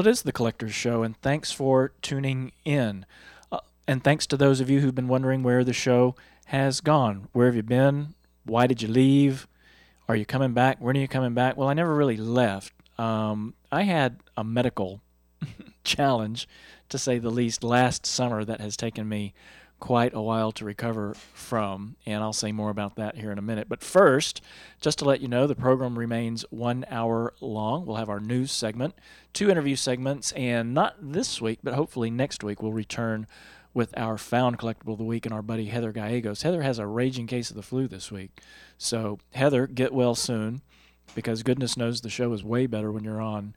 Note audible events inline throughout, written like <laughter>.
It is the Collector's Show, and thanks for tuning in. Uh, and thanks to those of you who've been wondering where the show has gone. Where have you been? Why did you leave? Are you coming back? When are you coming back? Well, I never really left. Um, I had a medical <laughs> challenge, to say the least, last summer that has taken me quite a while to recover from, and I'll say more about that here in a minute. But first, just to let you know, the program remains one hour long. We'll have our news segment, two interview segments, and not this week, but hopefully next week, we'll return with our found collectible of the week and our buddy Heather Gallegos. Heather has a raging case of the flu this week. So, Heather, get well soon because goodness knows the show is way better when you're on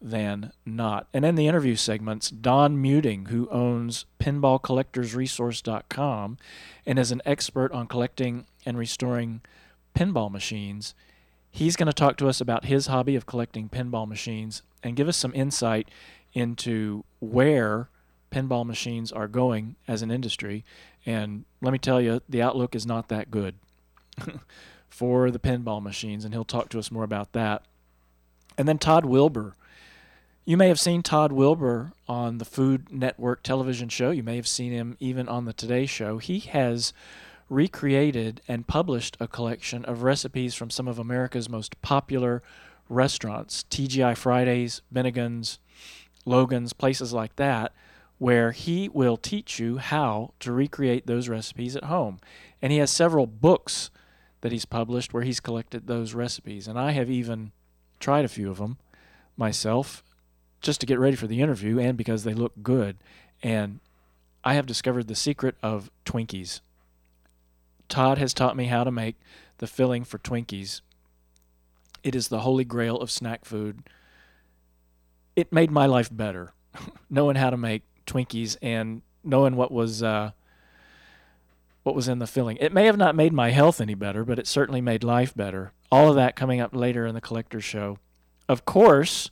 than not. And in the interview segments, Don Muting, who owns pinballcollectorsresource.com and is an expert on collecting and restoring pinball machines, he's going to talk to us about his hobby of collecting pinball machines and give us some insight into where pinball machines are going as an industry. And let me tell you, the outlook is not that good <laughs> for the pinball machines, and he'll talk to us more about that. And then Todd Wilbur you may have seen Todd Wilbur on the Food Network television show. You may have seen him even on the Today Show. He has recreated and published a collection of recipes from some of America's most popular restaurants TGI Fridays, Bennigan's, Logan's, places like that, where he will teach you how to recreate those recipes at home. And he has several books that he's published where he's collected those recipes. And I have even tried a few of them myself just to get ready for the interview and because they look good. And I have discovered the secret of Twinkies. Todd has taught me how to make the filling for Twinkies. It is the holy grail of snack food. It made my life better, <laughs> knowing how to make Twinkies and knowing what was uh, what was in the filling. It may have not made my health any better, but it certainly made life better. All of that coming up later in the collector show. Of course,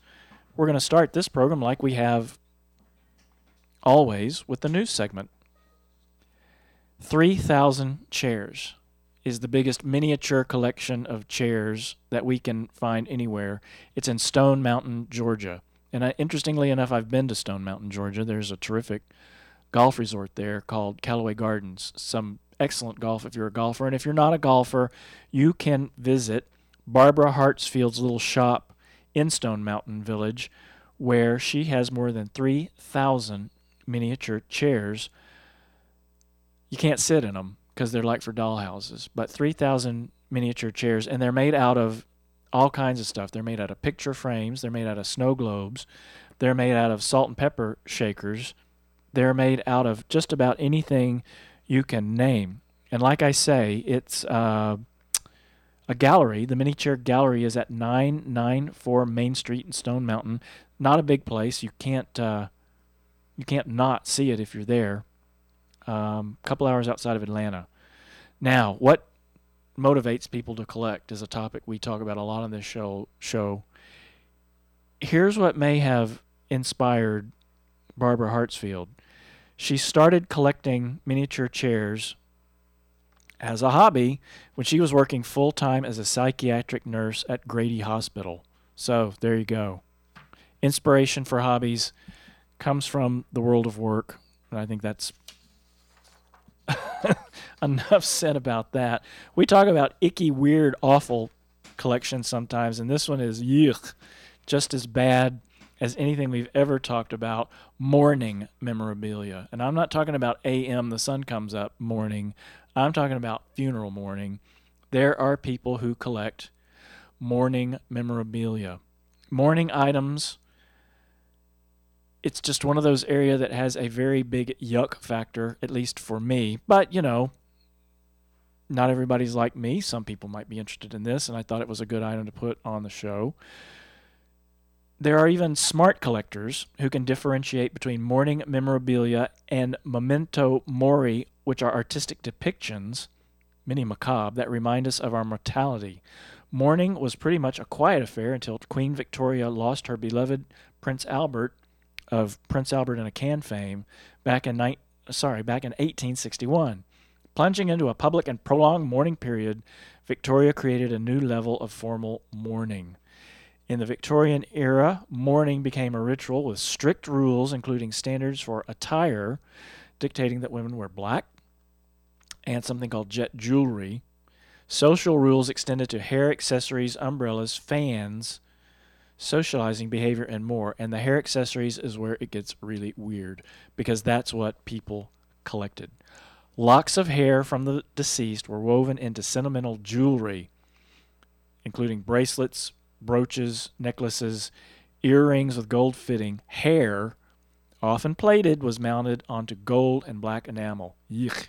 we're going to start this program like we have always with the news segment. 3,000 chairs is the biggest miniature collection of chairs that we can find anywhere. It's in Stone Mountain, Georgia. And I, interestingly enough, I've been to Stone Mountain, Georgia. There's a terrific golf resort there called Callaway Gardens. Some excellent golf if you're a golfer. And if you're not a golfer, you can visit Barbara Hartsfield's little shop in Stone Mountain Village, where she has more than 3,000 miniature chairs. You can't sit in them because they're like for dollhouses, but 3,000 miniature chairs, and they're made out of all kinds of stuff. They're made out of picture frames, they're made out of snow globes, they're made out of salt and pepper shakers, they're made out of just about anything you can name. And like I say, it's. Uh, a gallery. The miniature gallery is at 994 Main Street in Stone Mountain. Not a big place. You can't uh, you can't not see it if you're there. A um, couple hours outside of Atlanta. Now, what motivates people to collect is a topic we talk about a lot on this show. Show. Here's what may have inspired Barbara Hartsfield. She started collecting miniature chairs as a hobby when she was working full time as a psychiatric nurse at Grady Hospital. So there you go. Inspiration for hobbies comes from the world of work. And I think that's <laughs> enough said about that. We talk about icky, weird, awful collections sometimes, and this one is yuck, just as bad as anything we've ever talked about mourning memorabilia. And I'm not talking about AM, the sun comes up morning. I'm talking about funeral mourning. There are people who collect mourning memorabilia. Mourning items, it's just one of those area that has a very big yuck factor, at least for me. But, you know, not everybody's like me. Some people might be interested in this, and I thought it was a good item to put on the show. There are even smart collectors who can differentiate between mourning memorabilia and memento mori, which are artistic depictions, many macabre, that remind us of our mortality. Mourning was pretty much a quiet affair until Queen Victoria lost her beloved Prince Albert of Prince Albert in a Can fame back in ni- sorry, back in 1861. Plunging into a public and prolonged mourning period, Victoria created a new level of formal mourning. In the Victorian era, mourning became a ritual with strict rules, including standards for attire, dictating that women wear black and something called jet jewelry. Social rules extended to hair accessories, umbrellas, fans, socializing behavior, and more. And the hair accessories is where it gets really weird because that's what people collected. Locks of hair from the deceased were woven into sentimental jewelry, including bracelets, brooches, necklaces, earrings with gold fitting. Hair, often plated, was mounted onto gold and black enamel. Yuck.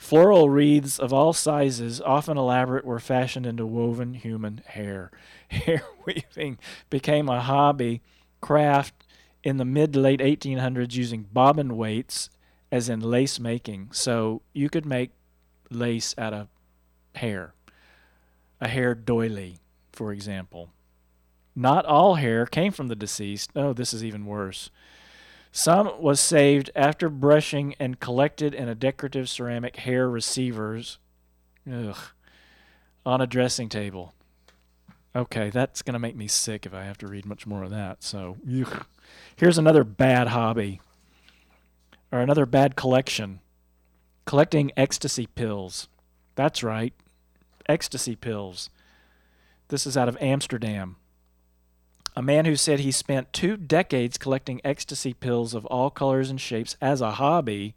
Floral wreaths of all sizes, often elaborate, were fashioned into woven human hair. <laughs> Hair weaving became a hobby craft in the mid to late 1800s using bobbin weights as in lace making. So you could make lace out of hair, a hair doily, for example. Not all hair came from the deceased. Oh, this is even worse. Some was saved after brushing and collected in a decorative ceramic hair receivers ugh, on a dressing table. Okay, that's going to make me sick if I have to read much more of that. So, ugh. here's another bad hobby or another bad collection collecting ecstasy pills. That's right, ecstasy pills. This is out of Amsterdam a man who said he spent two decades collecting ecstasy pills of all colors and shapes as a hobby,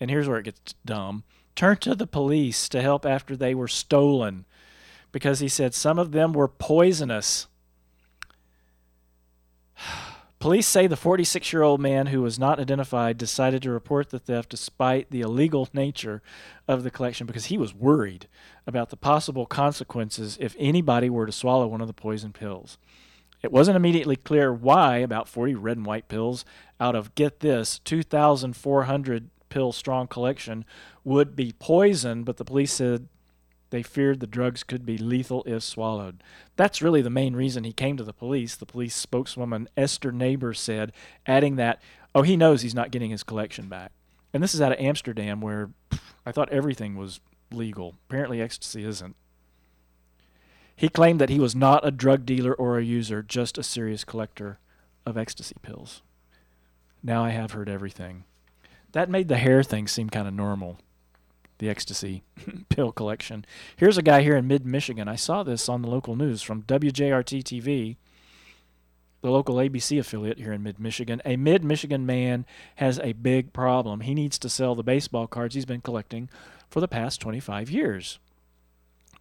and here's where it gets dumb, turned to the police to help after they were stolen because he said some of them were poisonous. <sighs> <sighs> Police say the 46 year old man who was not identified decided to report the theft despite the illegal nature of the collection because he was worried about the possible consequences if anybody were to swallow one of the poison pills. It wasn't immediately clear why about 40 red and white pills out of, get this, 2,400 pill strong collection would be poison, but the police said they feared the drugs could be lethal if swallowed. That's really the main reason he came to the police. The police spokeswoman Esther Neighbor said, adding that, oh, he knows he's not getting his collection back. And this is out of Amsterdam, where pff, I thought everything was legal. Apparently, ecstasy isn't. He claimed that he was not a drug dealer or a user, just a serious collector of ecstasy pills. Now I have heard everything. That made the hair thing seem kind of normal, the ecstasy <laughs> pill collection. Here's a guy here in mid Michigan. I saw this on the local news from WJRT TV, the local ABC affiliate here in mid Michigan. A mid Michigan man has a big problem. He needs to sell the baseball cards he's been collecting for the past 25 years.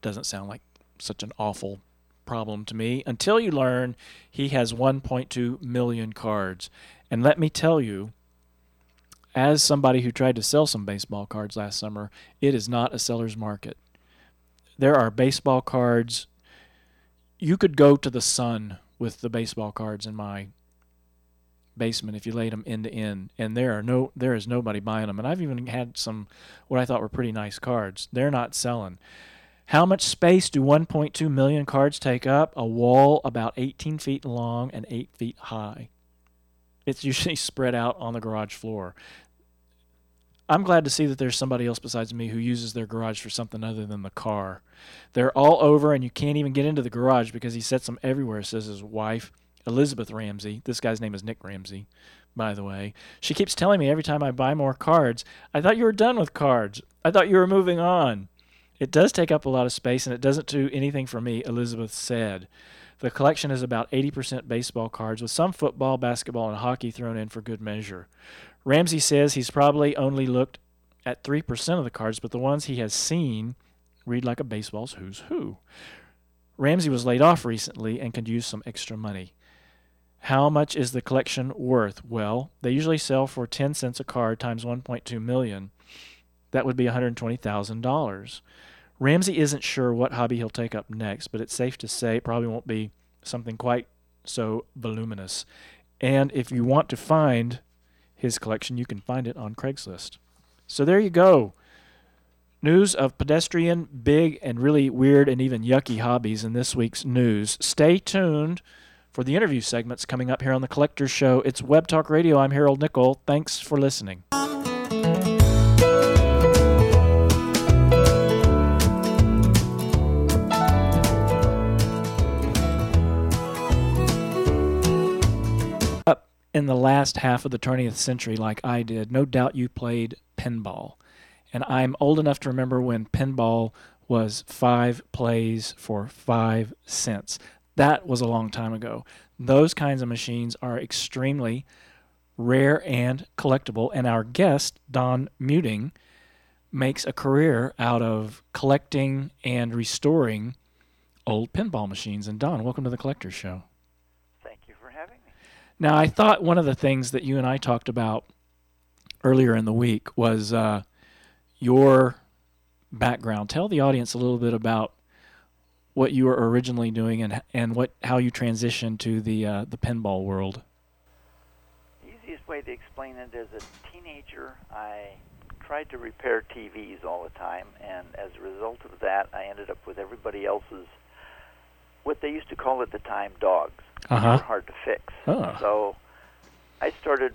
Doesn't sound like such an awful problem to me until you learn he has 1.2 million cards. And let me tell you, as somebody who tried to sell some baseball cards last summer, it is not a seller's market. There are baseball cards. You could go to the sun with the baseball cards in my basement if you laid them end to end, and there are no there is nobody buying them. And I've even had some what I thought were pretty nice cards. They're not selling. How much space do 1.2 million cards take up? A wall about 18 feet long and 8 feet high. It's usually <laughs> spread out on the garage floor. I'm glad to see that there's somebody else besides me who uses their garage for something other than the car. They're all over, and you can't even get into the garage because he sets them everywhere, says his wife, Elizabeth Ramsey. This guy's name is Nick Ramsey, by the way. She keeps telling me every time I buy more cards, I thought you were done with cards. I thought you were moving on. It does take up a lot of space, and it doesn't do anything for me, Elizabeth said. The collection is about 80% baseball cards, with some football, basketball, and hockey thrown in for good measure. Ramsey says he's probably only looked at 3% of the cards, but the ones he has seen read like a baseball's who's who. Ramsey was laid off recently and could use some extra money. How much is the collection worth? Well, they usually sell for 10 cents a card times 1.2 million. That would be $120,000. Ramsey isn't sure what hobby he'll take up next, but it's safe to say it probably won't be something quite so voluminous. And if you want to find his collection, you can find it on Craigslist. So there you go. News of pedestrian, big, and really weird and even yucky hobbies in this week's news. Stay tuned for the interview segments coming up here on the Collector's Show. It's Web Talk Radio. I'm Harold Nickel. Thanks for listening. In the last half of the 20th century, like I did, no doubt you played pinball. And I'm old enough to remember when pinball was five plays for five cents. That was a long time ago. Those kinds of machines are extremely rare and collectible. And our guest, Don Muting, makes a career out of collecting and restoring old pinball machines. And Don, welcome to the Collector's Show. Thank you for having me. Now, I thought one of the things that you and I talked about earlier in the week was uh, your background. Tell the audience a little bit about what you were originally doing and and what how you transitioned to the uh, the pinball world. The easiest way to explain it is as a teenager, I tried to repair TVs all the time, and as a result of that, I ended up with everybody else's what they used to call at the time dogs. Uh-huh. Were hard to fix. Oh. So I started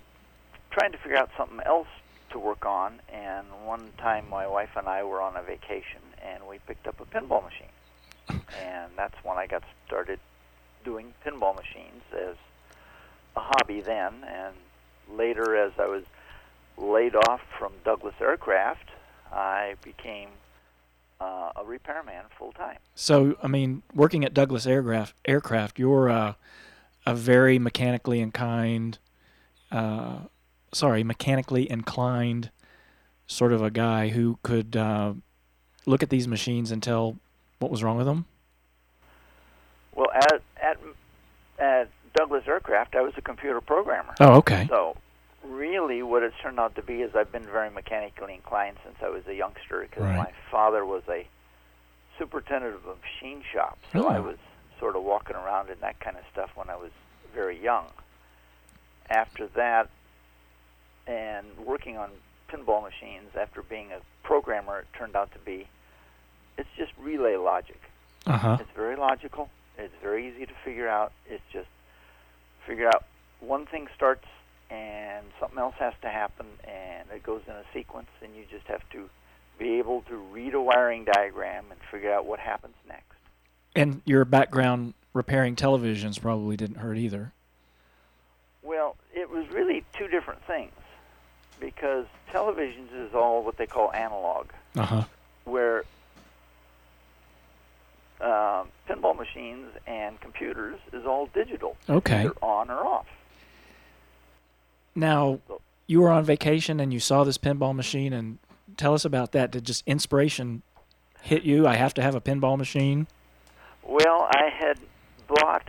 trying to figure out something else to work on, and one time my wife and I were on a vacation, and we picked up a pinball machine. and that's when I got started doing pinball machines as a hobby then, and later as I was laid off from Douglas Aircraft, I became uh, a repairman full time. So, I mean, working at Douglas Aircraft, aircraft, you're uh, a very mechanically inclined, uh, sorry, mechanically inclined sort of a guy who could uh, look at these machines and tell what was wrong with them. Well, at at at Douglas Aircraft, I was a computer programmer. Oh, okay. So, really, what it's turned out to be is I've been very mechanically inclined since I was a youngster because Right. my father was a superintendent of a machine shop. So I Oh. was sort of walking around in that kind of stuff when I was very young. After that, and working on pinball machines, after being a programmer, it turned out to be it's just relay logic. Uh huh. It's very logical. It's very easy to figure out. It's just figure out one thing starts and something else has to happen and it goes in a sequence and you just have to be able to read a wiring diagram and figure out what happens next. And your background repairing televisions probably didn't hurt either. Well, it was really two different things because televisions is all what they call analog, Uh huh. where uh, pinball machines and computers is all digital. Okay. Either on or off. Now, you were on vacation and you saw this pinball machine, and tell us about that. Did just inspiration hit you? I have to have a pinball machine. Well, I had bought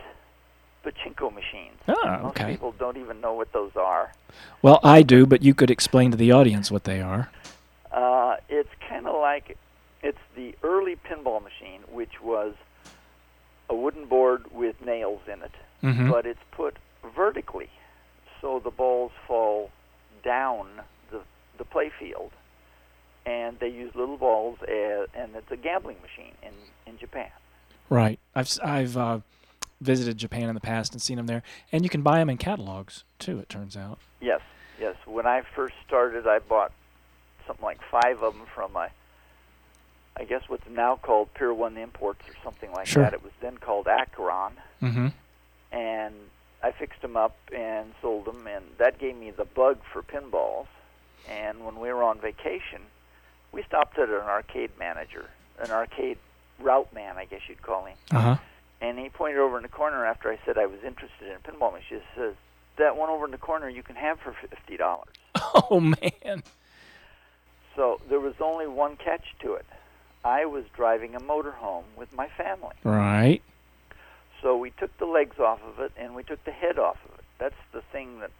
pachinko machines. Most okay. people don't even know what those are. Well, I do, but you could explain to the audience what they are. Uh, it's kind of like it's the early pinball machine, which was a wooden board with nails in it, Mm-hmm. but it's put vertically, so the balls fall down the the play field, and they use little balls, as, and it's a gambling machine in in Japan. Right. I've I've uh, visited Japan in the past and seen them there, and you can buy them in catalogs too. It turns out. Yes, yes. When I first started, I bought something like five of them from a, I guess what's now called Pier One Imports or something like Sure. that. It was then called Akron, Mm-hmm. and I fixed them up and sold them, and that gave me the bug for pinballs. And when we were on vacation, we stopped at an arcade manager, an arcade route man, I guess you'd call him. Uh huh. And he pointed over in the corner after I said I was interested in pinball machines. He says, "That one over in the corner you can have for fifty dollars." <laughs> Oh man. So there was only one catch to it. I was driving a motorhome with my family. Right. So we took the legs off of it and we took the head off of it. That's the thing that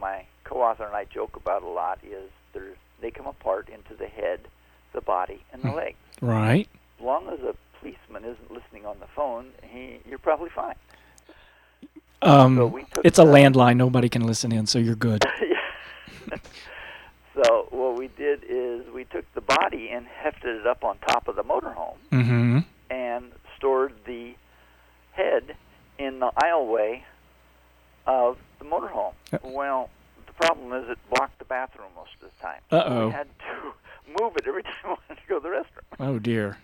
my co-author and I joke about a lot is they're, they come apart into the head, the body, and the Hmm. legs. Right. As long as a policeman isn't listening on the phone, he, you're probably fine. Um, So it's a the- landline. Nobody can listen in, so you're good. <laughs> <laughs> So what we did is we took the body and hefted it up on top of the motorhome Mm-hmm. and stored the head in the aisleway of the motorhome. Uh. Well, the problem is it blocked the bathroom most of the time. Uh-oh. We had to <laughs> move it every <laughs> time we wanted to go to the restroom. Oh dear.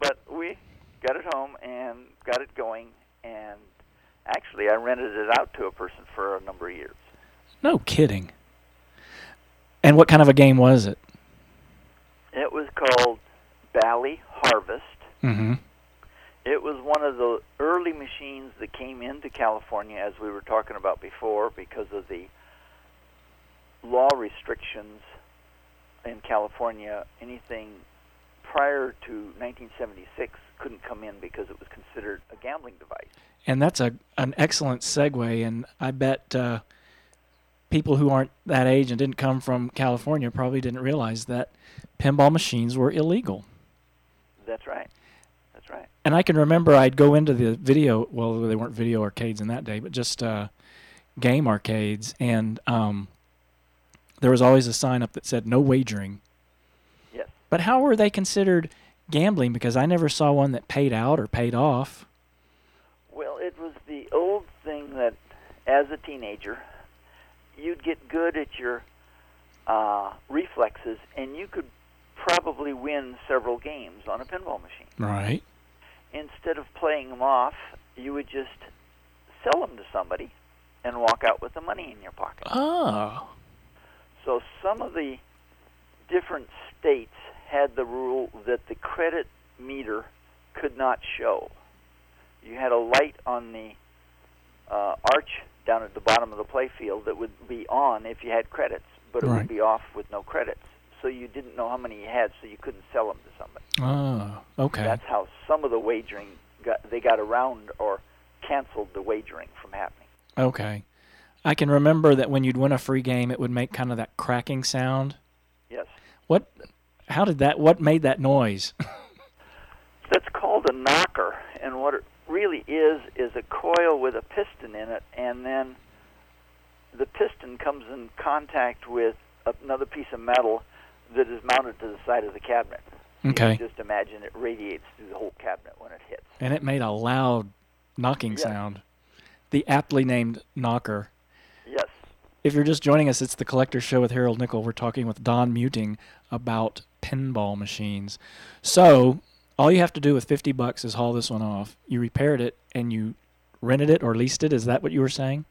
But we got it home and got it going, and Actually, I rented it out to a person for a number of years. No kidding. And what kind of a game was it? It was called Bally Harvest. Mm-hmm. It was one of the early machines that came into California, as we were talking about before, because of the law restrictions in California. Anything prior to 1976 couldn't come in because it was considered a gambling device. And that's a an excellent segue. And I bet uh, people who aren't that age and didn't come from California probably didn't realize that pinball machines were illegal. That's right. And I can remember I'd go into the video. Well, they weren't video arcades in that day, but just uh, game arcades, and um, there was always a sign up that said "No wagering." Yes. But how were they considered gambling? Because I never saw one that paid out or paid off. Well, it was the old thing that, as a teenager, you'd get good at your uh, reflexes, and you could probably win several games on a pinball machine. Right. Instead of playing them off, you would just sell them to somebody and walk out with the money in your pocket. Oh. So some of the different states had the rule that the credit meter could not show. You had a light on the uh, arch down at the bottom of the playfield that would be on if you had credits, but it Right. would be off with no credits. So you didn't know how many you had, so you couldn't sell them to somebody. Oh. Okay. That's how some of the wagering got they got around or canceled the wagering from happening. Okay. I can remember that when you'd win a free game, it would make kind of that cracking sound. Yes. What? How did that? What made that noise? <laughs> That's called a knocker, and what it really is is a coil with a piston in it, and then the piston comes in contact with another piece of metal that is mounted to the side of the cabinet. Okay. Just imagine it radiates through the whole cabinet when it hits. and it made a loud knocking Yes. sound. The aptly named knocker. Yes. If you're just joining us, it's the Collector Show with Harold Nickel. We're talking with Don Muting about pinball machines. So, all you have to do with 50 bucks is haul this one off. You repaired it and you rented it or leased it. Is that what you were saying?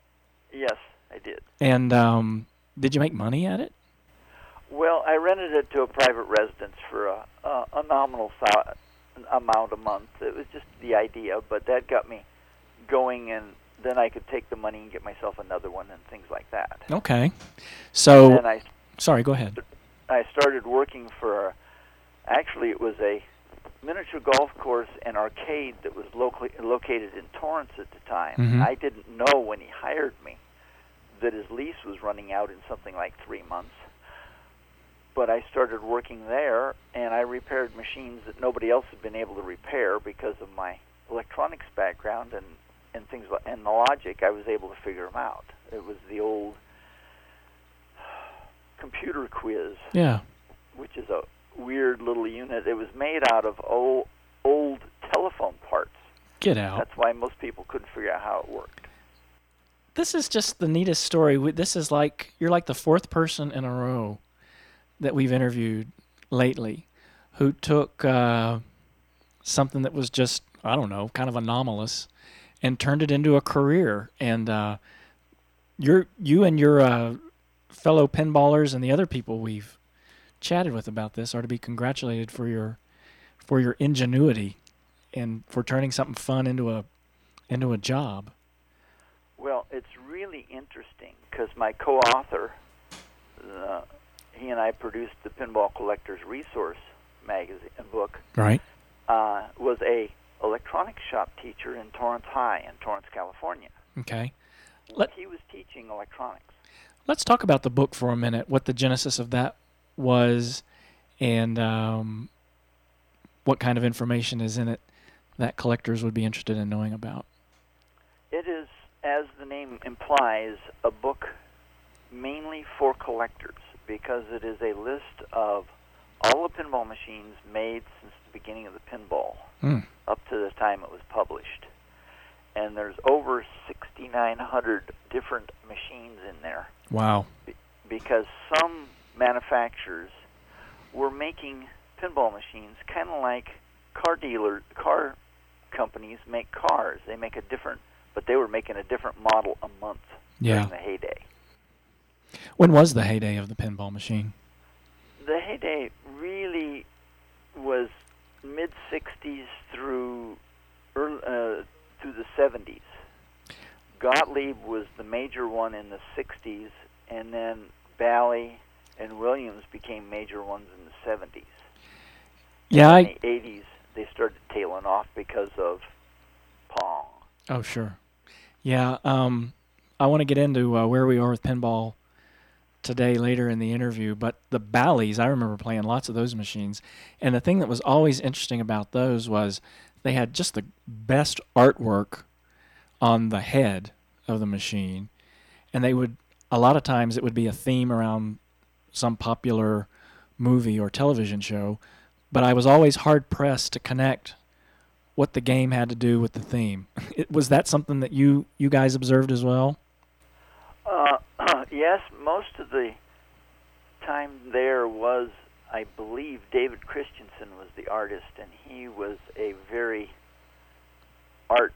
Yes, I did. And um, did you make money at it? Well, I rented it to a private residence for a, a, a nominal so- amount a month. It was just the idea, but that got me going, and then I could take the money and get myself another one and things like that. Okay. So, And I, sorry, go ahead. I started working for, actually, it was a miniature golf course and arcade that was locally, located in Torrance at the time. Mhm. I didn't know when he hired me that his lease was running out in something like three months. But I started working there, and I repaired machines that nobody else had been able to repair because of my electronics background and and things like and the logic. I was able to figure them out. It was the old <sighs> computer quiz Yeah. which is a weird little unit. It was made out of old old telephone parts. Get out. That's why most people couldn't figure out how it worked. this is just the neatest story. This is like you're like the fourth person in a row that we've interviewed lately who took uh, something that was just I don't know, kind of anomalous, and turned it into a career. And uh, you're you and your uh, fellow pinballers and the other people we've chatted with about this are to be congratulated for your for your ingenuity and for turning something fun into a into a job. Well, it's really interesting because my co-author, uh, he and I produced the Pinball Collectors Resource magazine book, Right. uh, was a electronics shop teacher in Torrance High in Torrance, California. Okay. Let- he was teaching electronics. Let's talk about the book for a minute. What the genesis of that was, and um, what kind of information is in it that collectors would be interested in knowing about. It is, as the name implies, a book mainly for collectors because it is a list of all the pinball machines made since the beginning of the pinball Hmm. up to the time it was published. And there's over 6,900 different machines in there Wow. because some manufacturers were making pinball machines kind of like car dealer car companies make cars. They make a different but they were making a different model a month Yeah. during the heyday. When was the heyday of the pinball machine? The heyday really was mid '60s through early, uh, through the '70s. Gottlieb was the major one in the '60s, and then Bally and Williams became major ones in the '70s. Yeah, in I. the '80s, they started tailing off because of Pong. Oh, sure. Yeah. Um, I want to get into uh, where we are with pinball today later in the interview, but the Bally's, I remember playing lots of those machines, and the thing that was always interesting about those was they had just the best artwork on the head of the machine, and they would a lot of times it would be a theme around some popular movie or television show, but I was always hard pressed to connect what the game had to do with the theme. <laughs> It, was that something that you you guys observed as well? Uh, <coughs> yes, most of the time there was, I believe, David Christensen was the artist, and he was a very art,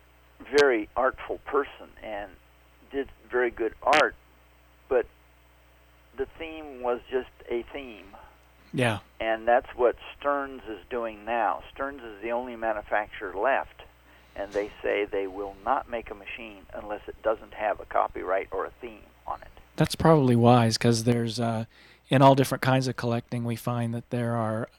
very artful person, and did very good art. But the theme was just a theme, Yeah. and that's what Stearns is doing now. Stearns is the only manufacturer left, and they say they will not make a machine unless it doesn't have a copyright or a theme on it. That's probably wise because there's uh, in all different kinds of collecting we find that there are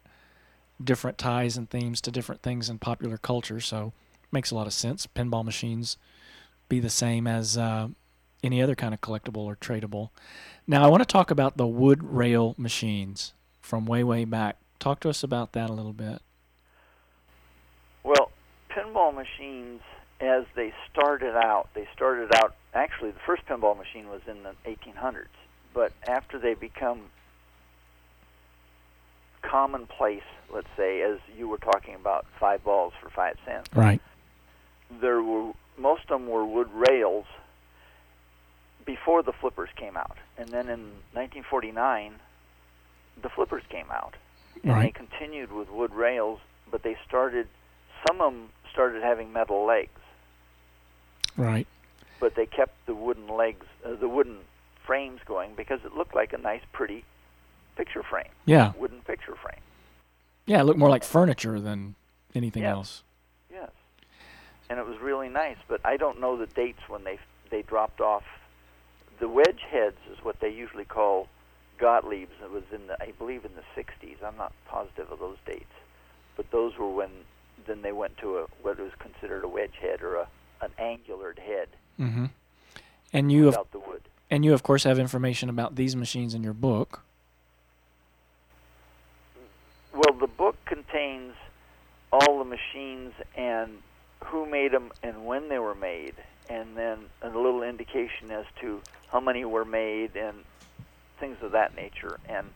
different ties and themes to different things in popular culture. So it makes a lot of sense. Pinball machines be the same as uh, any other kind of collectible or tradable. Now I want to talk about the wood rail machines from way way back. Talk to us about that a little bit. Well, pinball machines, as they started out, they started out. Actually, the first pinball machine was in the 1800s, but after they become commonplace, let's say, as you were talking about, five balls for five cents, Right. there were most of them were wood rails before the flippers came out, and then in 1949, the flippers came out, and they continued with wood rails, but they started. Some of them started having metal legs, Right. But they kept the wooden legs, uh, the wooden frames going because it looked like a nice, pretty picture frame, Yeah. wooden picture frame. Yeah. It looked more like furniture than anything else. Yes, and it was really nice. But I don't know the dates when they they dropped off. The wedge heads is what they usually call Gottlieb's. It was in the I believe in the '60s. I'm not positive of those dates, but those were when then they went to a what was considered a wedge head or a an angular head Mm-hmm. And you have the wood. And you, of course, have information about these machines in your book. Well, the book contains all the machines and who made them and when they were made, and then a little indication as to how many were made and things of that nature. And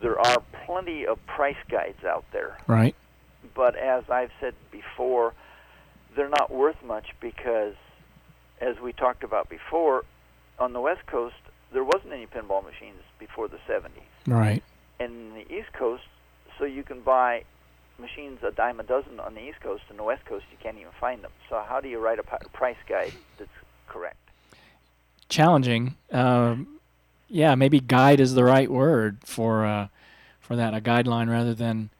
there are plenty of price guides out there, Right. but as I've said before, they're not worth much because, as we talked about before, on the West Coast, there wasn't any pinball machines before the 70s Right. and in the East Coast, so you can buy machines a dime a dozen on the East Coast. and the West Coast, you can't even find them. So how do you write a price guide that's correct? Challenging. Um, yeah, maybe guide is the right word for uh, for that. A guideline rather than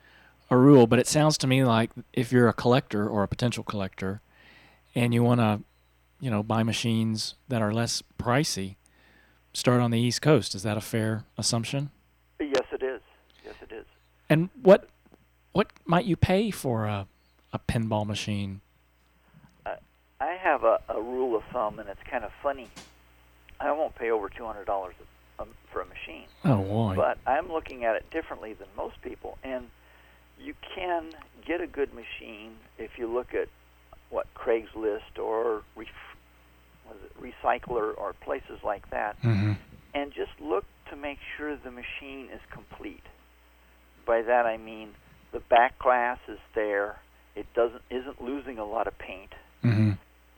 a rule. But it sounds to me like if you're a collector or a potential collector, and you want to, you know, buy machines that are less pricey, start on the East Coast. Is that a fair assumption? Yes, it is. Yes, it is. And what what might you pay for a a pinball machine? I have a, a rule of thumb, and it's kind of funny. I won't pay over two hundred dollars for a machine, Oh boy. but I'm looking at it differently than most people. And you can get a good machine if you look at what Craigslist or ref, was it Recycler or places like that. mm-hmm. and just look to make sure the machine is complete. By that I mean the back glass is there. It doesn't isn't losing a lot of paint. Mm-hmm.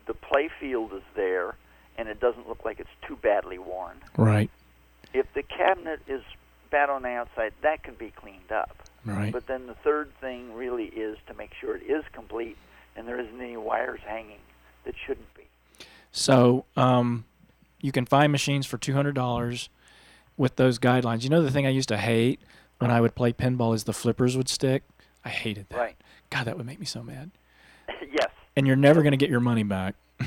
The play field is there, and it doesn't look like it's too badly worn. Right. If the cabinet is bad on the outside, that can be cleaned up. Right. But then the third thing really is to make sure it is complete and there isn't any wires hanging that shouldn't be. So um, you can find machines for two hundred dollars with those guidelines. You know the thing I used to hate when I would play pinball is the flippers would stick. I hated that. Right. God, that would make me so mad. <laughs> yes. And you're never going to get your money back. <laughs>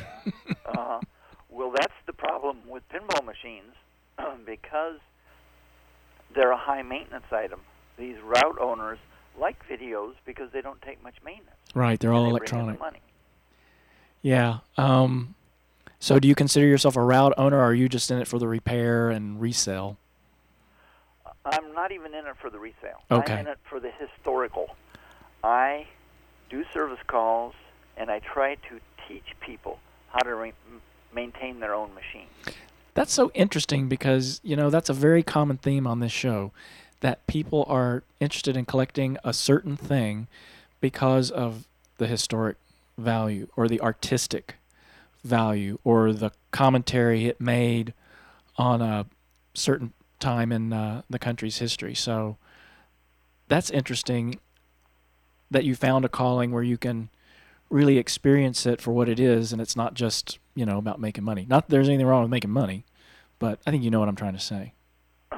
uh, well, that's the problem with pinball machines <clears throat> because they're a high maintenance item. These route owners like videos because they don't take much maintenance. Right, they're all they electronic. money. Yeah. Um, so do you consider yourself a route owner, or are you just in it for the repair and resale? I'm not even in it for the resale. Okay. I'm in it for the historical. I do service calls and I try to teach people how to re- maintain their own machine. That's so interesting because, you know, that's a very common theme on this show that people are interested in collecting a certain thing because of the historic value or the artistic value or the commentary it made on a certain time in uh, the country's history. So that's interesting that you found a calling where you can really experience it for what it is and it's not just, you know, about making money. Not that there's anything wrong with making money, but I think you know what I'm trying to say. <clears throat>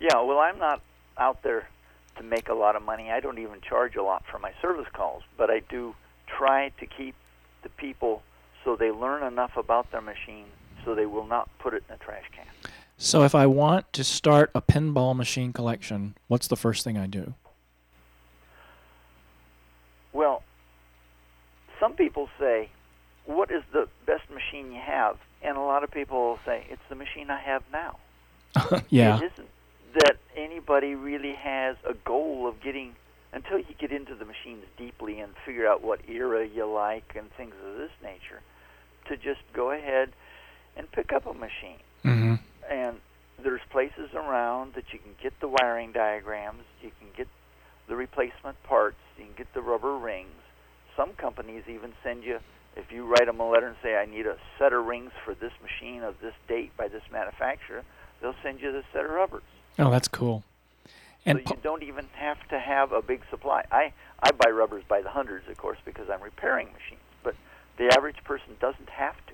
yeah, well, I'm not out there to make a lot of money. I don't even charge a lot for my service calls, but I do try to keep the people so they learn enough about their machine so they will not put it in a trash can. So if I want to start a pinball machine collection, what's the first thing I do? Well, some people say, "What is the best machine you have?" And a lot of people will say, "It's the machine I have now." <laughs> yeah. It isn't that anybody really has a goal of getting until you get into the machines deeply and figure out what era you like and things of this nature to just go ahead and pick up a machine. hmm And there's places around that you can get the wiring diagrams, you can get the replacement parts, you can get the rubber rings. Some companies even send you if you write them a letter and say I need a set of rings for this machine of this date by this manufacturer, they'll send you the set of rubbers. Oh, that's cool. And so you don't even have to have a big supply. I I buy rubbers by the hundreds, of course, because I'm repairing machines. But the average person doesn't have to.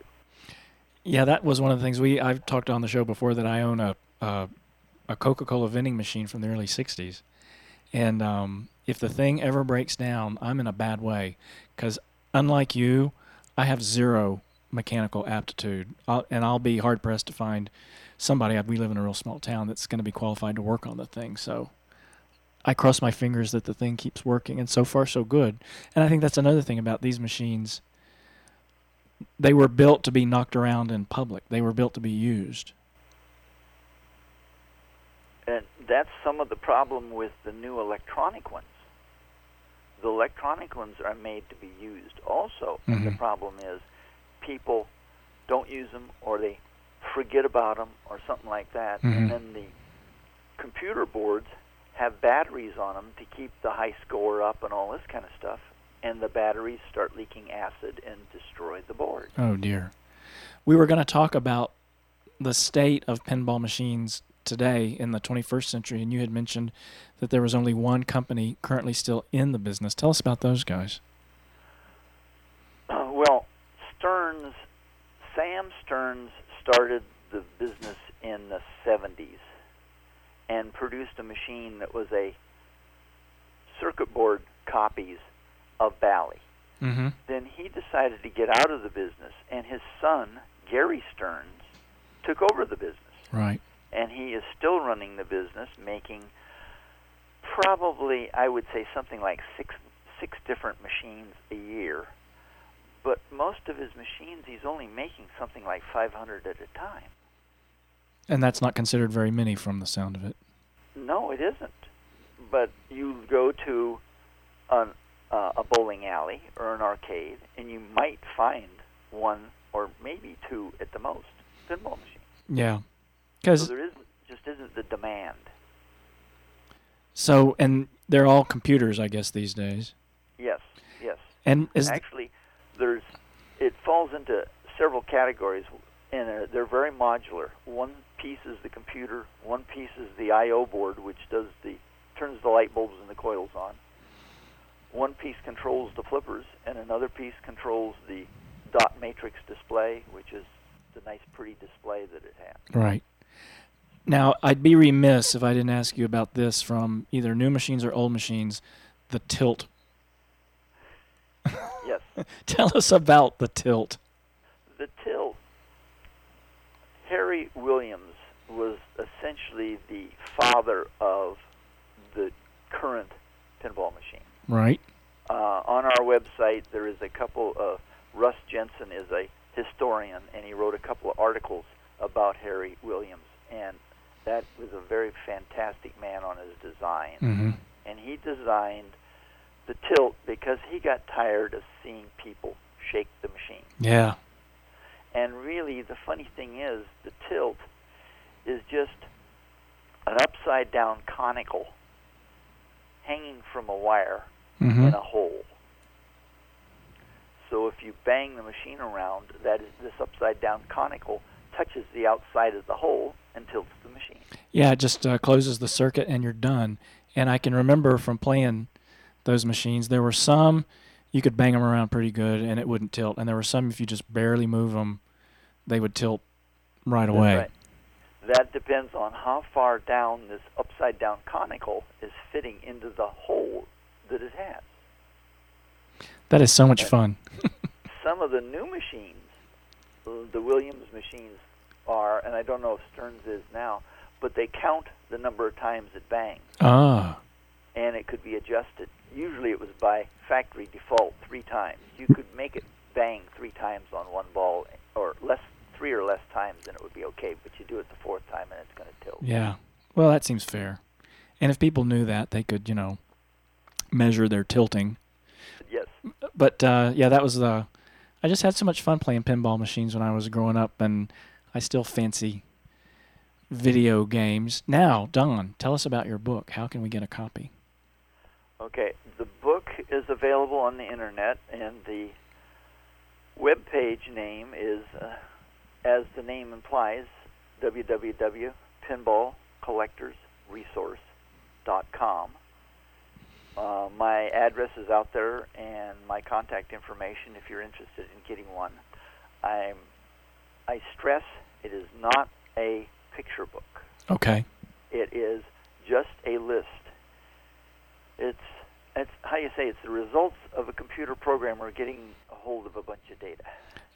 yeah, that was one of the things we I've talked on the show before that I own a a, a Coca-Cola vending machine from the early '60s, and um, if the thing ever breaks down, I'm in a bad way because unlike you, I have zero mechanical aptitude, I'll, and I'll be hard pressed to find somebody. We live in a real small town that's going to be qualified to work on the thing. So I cross my fingers that the thing keeps working, and so far so good. And I think that's another thing about these machines. They were built to be knocked around in public. They were built to be used. And that's some of the problem with the new electronic ones. The electronic ones are made to be used. Also, the Mhm. problem is people don't use them or they forget about them or something like that. Mhm. And then the computer boards have batteries on them to keep the high score up and all this kind of stuff. And the batteries start leaking acid and destroy the board. Oh dear. We were going to talk about the state of pinball machines today in the 21st century, and you had mentioned that there was only one company currently still in the business. Tell us about those guys. well, Stearns, Sam Stearns started the business in the 70s and produced a machine that was a circuit board copies of Bally. Mm-hmm. Then he decided to get out of the business, and his son, Gary Stearns, took over the business. Right. And he is still running the business, making probably, I would say, something like six six different machines a year. But most of his machines, he's only making something like 500 at a time. And that's not considered very many from the sound of it. No, it isn't. But you go to an, uh, a bowling alley or an arcade, and you might find one or maybe two at the most pinball machines. Yeah. So Because there isn't just isn't the demand. so, and they're all computers, I guess, these days. Yes, yes. And is Actually, there's it falls into several categories, and uh, they're very modular. One piece is the computer, one piece is the I/O board, which does the turns the light bulbs and the coils on. One piece controls the flippers, and another piece controls the dot matrix display, which is the nice, pretty display that it has. Right. Now, I'd be remiss if I didn't ask you about this from either new machines or old machines, the tilt. <laughs> Yes. <laughs> Tell us about the tilt. The tilt. Harry Williams was essentially the father of the current pinball machine. Right. Uh, on our website, there is a couple. of. Russ Jensen is a historian, and he wrote a couple of articles about Harry Williams, and that was a very fantastic man on his design. Mm-hmm. And he designed the tilt because he got tired of seeing people shake the machine. Yeah. And really, the funny thing is, the tilt is just an upside down conical hanging from a wire Mm-hmm. in a hole. So if you bang the machine around, that is this upside down conical touches the outside of the hole and tilts the machine. Yeah, it just uh, closes the circuit and you're done. And I can remember from playing those machines, there were some you could bang them around pretty good and it wouldn't tilt, and there were some if you just barely move them, they would tilt right away. right. That depends on how far down this upside down conical is fitting into the hole that it has. That is so much fun. <laughs> Some of the new machines, the Williams machines are, and I don't know if Stern's is now, but they count the number of times it bangs, Ah, and it could be adjusted. Usually it was by factory default three times. You could make it bang three times on one ball, or less, three or less times, and it would be okay. But you do it the fourth time, and it's going to tilt. yeah. Well, that seems fair. And if people knew that, they could, you know, measure their tilting. Yes. But uh, yeah, that was the. I just had so much fun playing pinball machines when I was growing up, and I still fancy video games. Now, Don, tell us about your book. How can we get a copy? Okay, the book is available on the internet, and the web page name is, uh, as the name implies, www.pinballcollectorsresource.com. Uh, my address is out there, and my contact information if you're interested in getting one. I'm, I stress it is not a picture book. Okay. It is just a list. It's it's how you say it's the results of a computer programmer getting a hold of a bunch of data.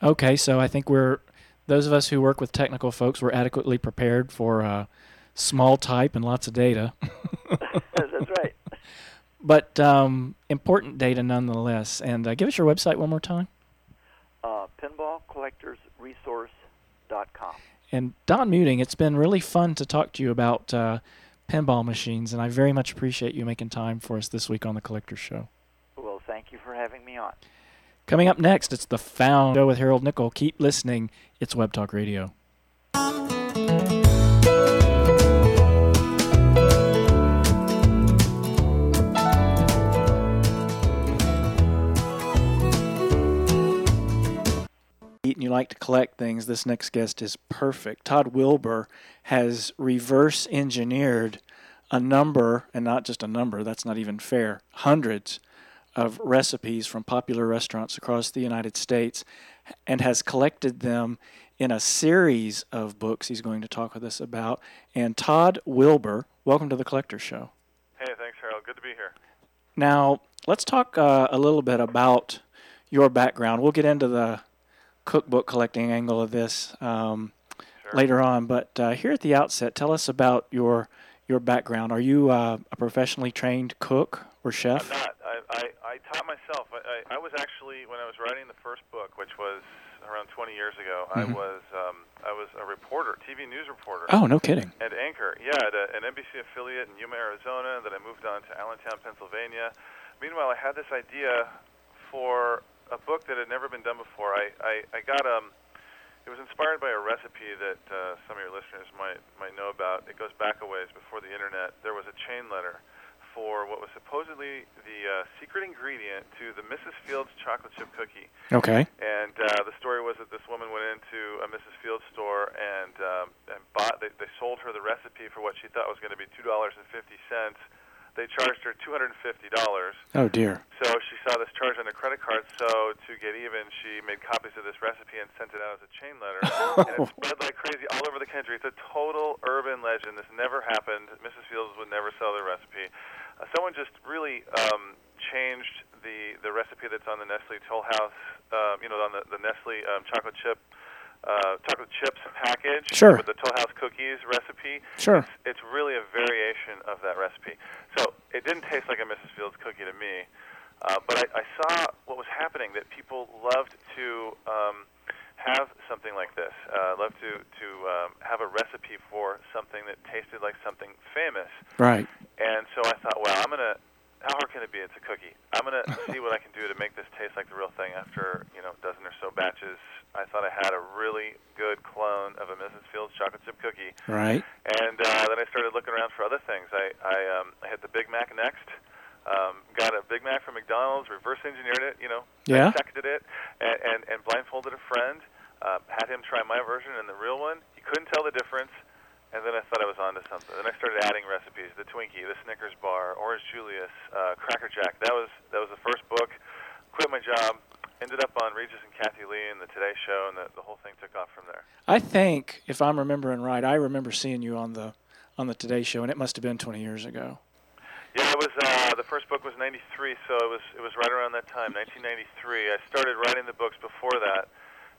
Okay, so I think we're those of us who work with technical folks we're adequately prepared for uh, small type and lots of data, <laughs> <laughs> That's right. but um, important data nonetheless. And uh, give us your website one more time. Uh, pinballcollectorsresource.com. And Don Muting, it's been really fun to talk to you about uh, pinball machines, and I very much appreciate you making time for us this week on the Collector Show. Well, thank you for having me on. Coming up next, it's the Found Show with Harold Nickel. Keep listening. It's Web Talk Radio. You like to collect things, this next guest is perfect. Todd Wilbur has reverse engineered a number, and not just a number, that's not even fair, hundreds of recipes from popular restaurants across the United States and has collected them in a series of books he's going to talk with us about. And Todd Wilbur, welcome to the Collector Show. Hey, thanks, Harold. Good to be here. Now, let's talk uh, a little bit about your background. We'll get into the cookbook collecting angle of this um, Sure. later on, but uh, here at the outset, tell us about your your background. Are you uh, a professionally trained cook or chef? I'm not. I, I, I taught myself. I, I, I was actually when I was writing the first book, which was around 20 years ago. I Mhm. was um, I was a reporter, TV news reporter. Oh, no kidding. At Anchor, yeah, at a, an NBC affiliate in Yuma, Arizona. Then I moved on to Allentown, Pennsylvania. Meanwhile, I had this idea for a book that had never been done before. I, I, I got um, it was inspired by a recipe that uh, some of your listeners might might know about. It goes back a ways before the internet. There was a chain letter for what was supposedly the uh, secret ingredient to the Mrs. Fields chocolate chip cookie. Okay. And uh, the story was that this woman went into a Mrs. Fields store and um, and bought. They, they sold her the recipe for what she thought was going to be two dollars and fifty cents. They charged her two hundred and fifty dollars. Oh dear. So she saw this charge on her credit card. So to get even, she made copies of this recipe and sent it out as a chain letter. <laughs> and it spread like crazy all over the country. It's a total urban legend. This never happened. Mrs. Fields would never sell the recipe. Uh, someone just really um, changed the the recipe that's on the Nestle Toll House. Uh, you know, on the, the Nestle um, chocolate chip. Uh, chocolate chips package Sure. with the Toll House cookies recipe Sure. it's really a variation of that recipe. So it didn't taste like a Mrs. Fields cookie to me, uh, but I, I saw what was happening that people loved to um, have something like this, uh, loved to to um, have a recipe for something that tasted like something famous. Right. And so I thought, well, I'm gonna. How hard can it be? It's a cookie. I'm gonna <laughs> see what I can do to make this taste like the real thing. After you know, a dozen or so batches, I thought I had a really good clone of a Mrs. Fields chocolate chip cookie. Right. And uh, then I started looking around for other things. I I, um, I had the Big Mac next. Um, got a Big Mac from McDonald's, reverse engineered it, you know, Yeah. dissected it, and, and, and blindfolded a friend. Uh, had him try my version and the real one. He couldn't tell the difference, and then I thought I was onto something. Then I started adding recipes: the Twinkie, the Snickers bar, Orange Julius, uh, Cracker Jack. That was that was the first book. Quit my job. Ended up on Regis and Kathie Lee and the Today Show, and the, the whole thing took off from there. I think, if I'm remembering right, I remember seeing you on the on the Today Show, and it must have been 20 years ago. Yeah, it was. Uh, the first book was '93, so it was it was right around that time, 1993. I started writing the books before that,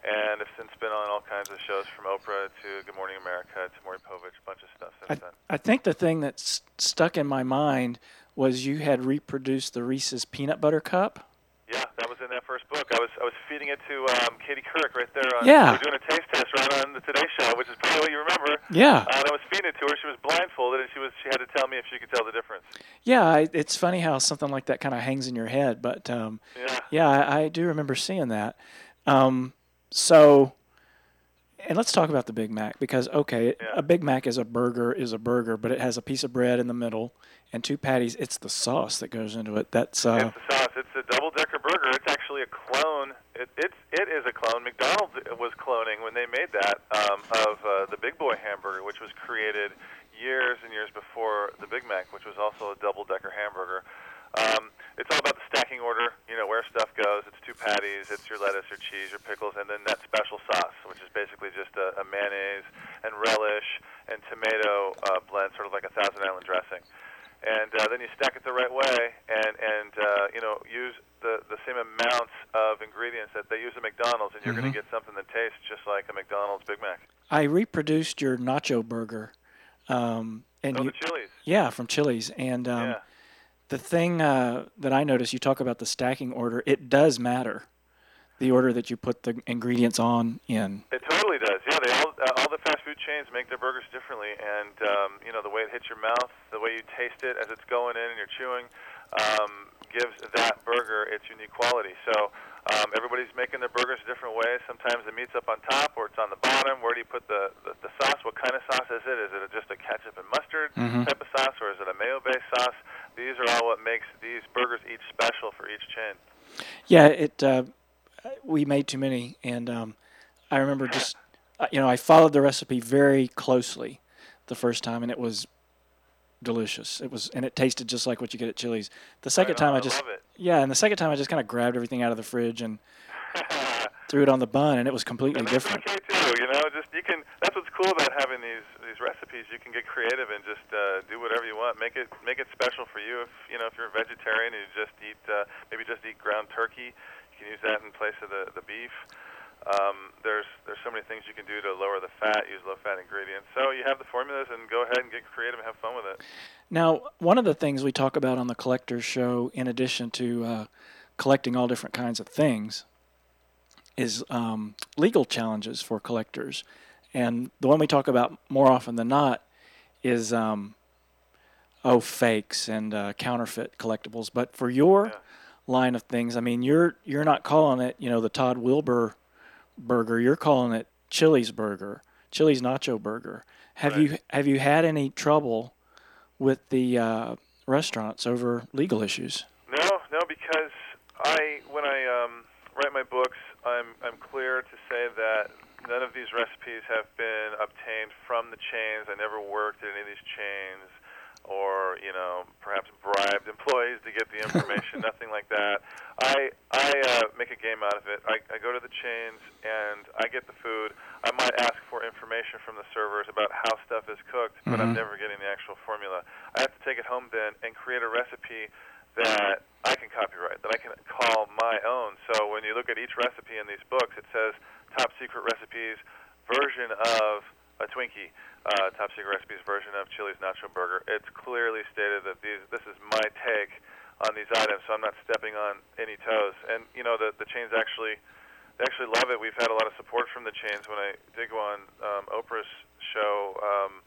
and have since been on all kinds of shows from Oprah to Good Morning America to Maury Povich, a bunch of stuff I, since then. I think the thing that stuck in my mind was you had reproduced the Reese's peanut butter cup. Yeah, that was in that first book. I was I was feeding it to um, Katie Couric right there. On, Yeah. we We're doing a taste test right on the Today Show, which is probably what you remember. Yeah. Uh, and I was feeding it to her. She was blindfolded, and she was she had to tell me if she could tell the difference. Yeah, I, it's funny how something like that kind of hangs in your head, but um, Yeah. yeah, I, I do remember seeing that. Um, so, and let's talk about the Big Mac because okay, Yeah. a Big Mac is a burger is a burger, but it has a piece of bread in the middle and two patties. It's the sauce that goes into it. That's uh, It's the sauce. It's a double decker burger. It's actually a clone. It, it's it is a clone. McDonald's was cloning when they made that um, of uh, the Big Boy hamburger, which was created years and years before the Big Mac, which was also a double decker hamburger. Um, it's all about the order. You know where stuff goes. It's two patties. It's your lettuce, your cheese, your pickles, and then that special sauce, which is basically just a, a mayonnaise and relish and tomato uh, blend, sort of like a Thousand Island dressing and uh, then you stack it the right way and and uh, you know use the the same amounts of ingredients that they use at McDonald's, and you're going Mhm. to get something that tastes just like a McDonald's Big Mac. I reproduced your nacho burger, um, and Oh, you, the chilies. yeah, from Chili's. And um, yeah. The thing uh, that I noticed, you talk about the stacking order. It does matter, the order that you put the ingredients on in. It totally does. Yeah, they all uh, all the fast food chains make their burgers differently, and um, you know the way it hits your mouth, the way you taste it as it's going in and you're chewing, um, gives that burger its unique quality. So um, everybody's making their burgers a different ways. Sometimes the meat's up on top, or it's on the bottom. Where do you put the, the the sauce? What kind of sauce is it? Is it just a ketchup and mustard Mhm. type of sauce, or is it a mayo-based sauce? These are all what makes these burgers each special for each chain. Yeah, it. Uh, we made too many, and um, I remember just, uh, you know, I followed the recipe very closely the first time, and it was delicious. It was, and it tasted just like what you get at Chili's. The second Right time, on, I I just, love it. yeah, and the second time, I just kind of grabbed everything out of the fridge and <laughs> threw it on the bun, and it was completely different. okay too. You know, just you can. That's what's cool about having these these recipes. You can get creative and just uh, do whatever you want. Make it make it special for you. If you know if you're a vegetarian and you just eat uh, maybe just eat ground turkey, you can use that in place of the the beef. Um, there's there's so many things you can do to lower the fat. Use low fat ingredients. So you have the formulas and go ahead and get creative and have fun with it. Now, one of the things we talk about on the Collectors Show, in addition to uh, collecting all different kinds of things, is um, legal challenges for collectors. And the one we talk about more often than not is, um, oh, fakes and uh, counterfeit collectibles. But for your Yeah. line of things, I mean, you're you're not calling it, you know, the Todd Wilbur burger. You're calling it Chili's burger, Chili's Nacho burger. Have Right. you have you had any trouble with the uh, restaurants over legal issues? No, no, because I when I um, write my books, I'm I'm clear to say that none of these recipes have been obtained from the chains. I never worked at any of these chains. or you know perhaps bribed employees to get the <laughs> information. nothing like that. I I uh, make a game out of it. I, I go to the chains and I get the food. I might ask for information from the servers about how stuff is cooked, but I'm Mhm. never getting the actual formula. I have to take it home then and create a recipe that I can copyright, that I can call my own. So when you look at each recipe in these books, it says top secret recipes version of a Twinkie, uh, top secret recipes version of Chili's Nacho Burger. It's clearly stated that these this is my take on these items, so I'm not stepping on any toes. And you know the the chains actually they actually love it. We've had a lot of support from the chains. When I did go on um, Oprah's show, um,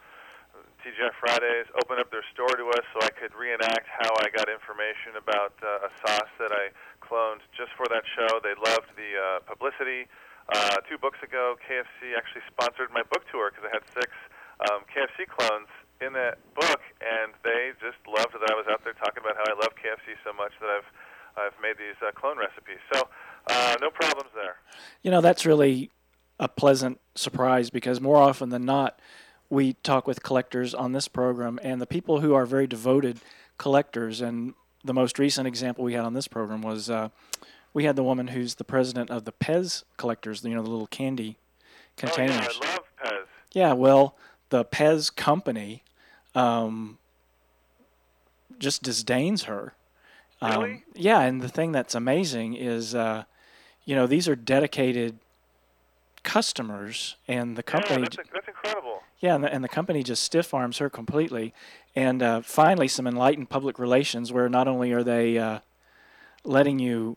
TGI Fridays, opened up their store to us so I could reenact how I got information about uh, a sauce that I cloned just for that show. They loved the uh, publicity. Uh, two books ago, KFC actually sponsored my book tour because I had six um, KFC clones in that book, and they just loved that I was out there talking about how I love KFC so much that I've I've made these uh, clone recipes. So uh, no problems there. You know, that's really a pleasant surprise because more often than not, we talk with collectors on this program and the people who are very devoted collectors. And the most recent example we had on this program was uh, we had the woman who's the president of the Pez collectors, you know, the little candy containers. Oh, yeah, I love Pez. Yeah, well, the Pez company um, just disdains her. Um, Really? yeah, and the thing that's amazing is, uh, you know, these are dedicated customers, and the Yeah, company, that's, a, that's incredible. yeah, and the, and the company just stiff arms her completely. And uh, finally, some enlightened public relations where not only are they uh, letting you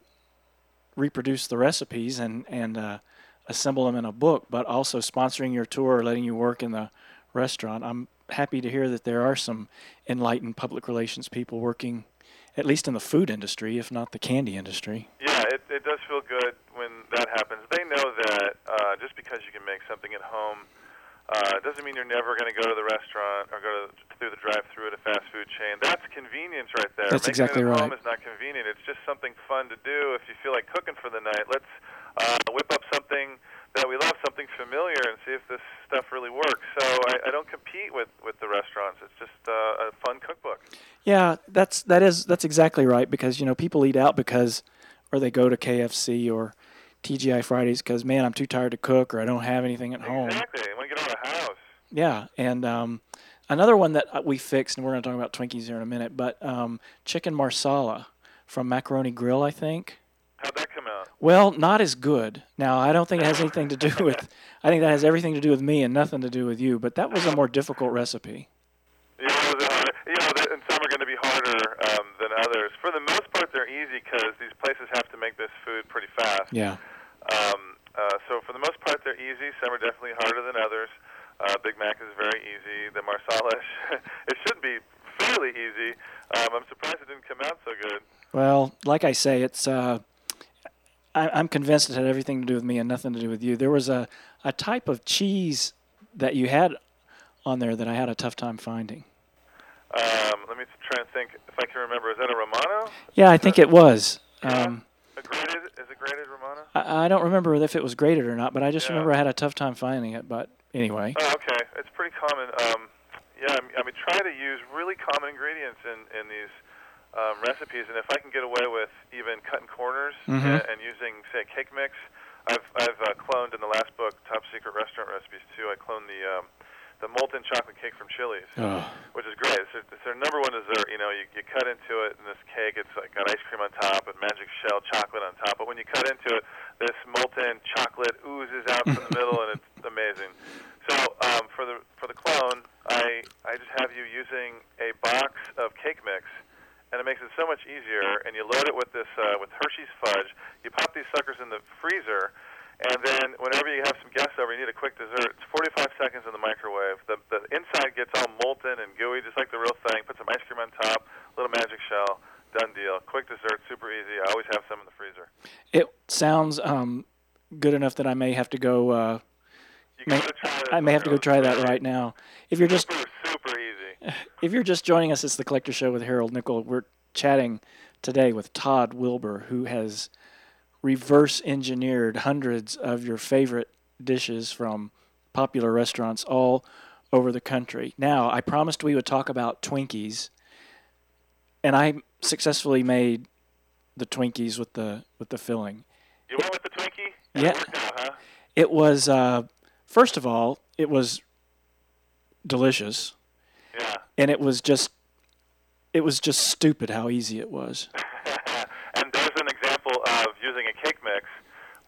reproduce the recipes and and uh, assemble them in a book, but also sponsoring your tour, letting you work in the restaurant. I'm happy to hear that there are some enlightened public relations people working, at least in the food industry, if not the candy industry. Yeah, it, it does feel good when that happens. They know that uh, just because you can make something at home uh, doesn't mean you're never going to go to the restaurant or go to, through the drive-through at a fast food chain. That's convenience right there. That's Making exactly it at right. home is not convenient. It's just something fun to do if you feel like cooking for the night. Let's uh, whip up something that we love, something familiar, and see if this stuff really works. So I, I don't compete with, with the restaurants. It's just uh, a fun cookbook. Yeah, that's that is that's exactly right because you know people eat out because, or they go to KFC or TGI Fridays because man I'm too tired to cook or I don't have anything at home. Exactly. When you get out of the house. Yeah, and um, another one that uh, we fixed, and we're going to talk about Twinkies here in a minute, but um, chicken marsala from Macaroni Grill, I think. How'd that come out? Well, not as good. Now, I don't think it has anything to do <laughs> with. I think that has everything to do with me and nothing to do with you. But that was a more difficult recipe. You know, hard? You know, and some are going to be harder um, than others. For the most part, they're easy because these places have to make this food pretty fast. Yeah. Um, uh, so for the most part, they're easy. Some are definitely harder than others. Uh, Big Mac is very easy. The Marsala, <laughs> it should be fairly easy. Um, I'm surprised it didn't come out so good. Well, like I say, it's. Uh, I, I'm convinced it had everything to do with me and nothing to do with you. There was a, a type of cheese that you had on there that I had a tough time finding. Um, let me try and think if I can remember. Is that a Romano? Yeah, I think it was. Yeah. Um, A grated? Is it grated Romano? I, I don't remember if it was grated or not, but I just Yeah. remember I had a tough time finding it. But anyway, Oh, okay. It's pretty common. Um, yeah, I mean, I mean, try to use really common ingredients in in these um, recipes, and if I can get away with even cutting corners Mhm. and, and using, say, a cake mix, I've I've uh, cloned in the last book, Top Secret Restaurant Recipes too. I cloned the um, the molten chocolate cake from Chili's, Ugh. which is great. It's, their- it's their number one dessert. You know, you, you cut into it, and this cake, it's like got ice cream on top and magic shell chocolate on top. But when you cut into it, this molten chocolate oozes out from the middle, and it's <laughs> amazing. So um, for the for the clone, I I just have you using a box of cake mix, and it makes it so much easier. And you load it with this uh, with Hershey's fudge. You pop these suckers in the freezer, and then whenever you have some guests over, you need a quick dessert. It's 45 seconds in the microwave. The the inside gets all molten and gooey, just like the real thing. Put some ice cream on top, little magic shell. Done deal. Quick dessert, super easy. I always have some in the freezer. it sounds um, good enough that I may have to go. Uh, You may, try I may have to go try that right now. If you're just super super easy. <sighs> if you're just joining us, it's the Collector Show with Harold Nickel. We're chatting today with Todd Wilbur, who has reverse engineered hundreds of your favorite dishes from popular restaurants, all over the country. Now, I promised we would talk about Twinkies, and I successfully made the Twinkies with the with the filling. You went with the Twinkie? And Yeah. It out, huh? It was uh, first of all, it was delicious, Yeah. and it was just it was just stupid how easy it was. <laughs> and there's an example of using a cake mix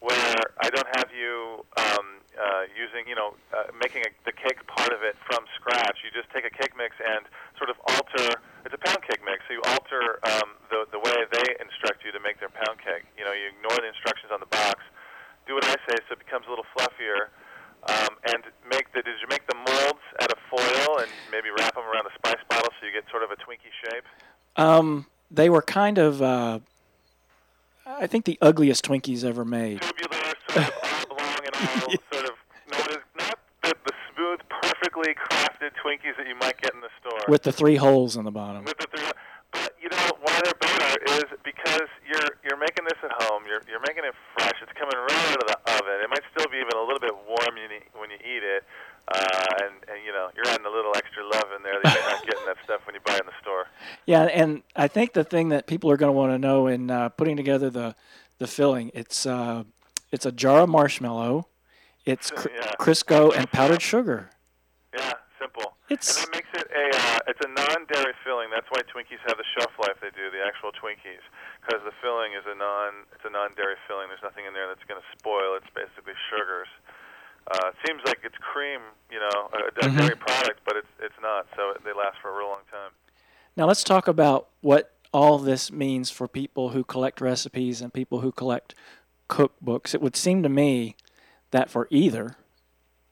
where I don't have you um, uh, using, you know, uh, making a, the cake part of it from scratch. You just take a cake mix and sort of alter. It's a pound cake mix, so you alter um, the the way they instruct you to make their pound cake. You know, you ignore the instructions on the box. Do what I say, so it becomes a little fluffier. Um, and make the did you make the molds out of foil and maybe wrap them around a spice bottle so you get sort of a Twinkie shape? Um, they were kind of, uh, I think, the ugliest Twinkies ever made. tubular, sort of <laughs> oblong and all, <laughs> sort of not, not the, the smooth, perfectly crafted Twinkies that you might get in the store. With the three holes in the bottom. With the three, but you know why they're better is because you're you're making this at home. You're you're making it fresh. It's coming right out of the oven. It might still be even a little bit warm when you, when you eat it, uh, and and you know you're adding a little extra love in there that you're not getting that stuff when you buy it in the store. Yeah, and I think the thing that people are going to want to know in uh, putting together the the filling, it's uh, it's a jar of marshmallow, it's cr- <laughs> Yeah. Crisco and powdered sugar. Yeah, simple. It's And that makes it a uh, it's a non-dairy filling. That's why Twinkies have the shelf life they do, the actual Twinkies, because the filling is a non it's a non-dairy filling. There's nothing in there that's going to spoil. It's basically sugars. Uh, it seems like it's cream, you know, a, a Mhm. dairy product, but it's it's not. So they last for a real long time. Now let's talk about what all this means for people who collect recipes and people who collect cookbooks. It would seem to me that for either,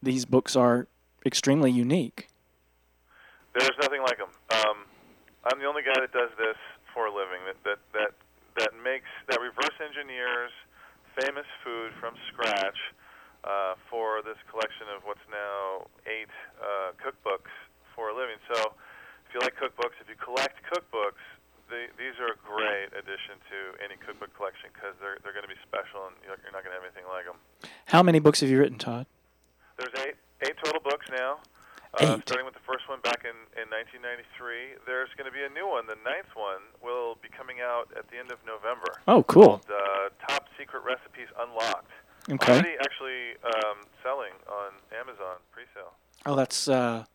these books are extremely unique. There's nothing like them. Um, I'm the only guy that does this for a living. That that that that makes that reverse engineers famous food from scratch uh, for this collection of what's now eight uh, cookbooks for a living. So, if you like cookbooks, if you collect cookbooks, the, these are a great addition to any cookbook collection because they're they're going to be special and you're you're not going to have anything like them. How many books have you written, Todd? There's eight eight total books now. Uh, starting with the first one back in, in 1993. There's going to be a new one. The ninth one will be coming out at the end of November. Oh, cool. Called, uh, Top Secret Recipes Unlocked. Okay. Already actually um, selling on Amazon pre-sale. Oh, that's uh,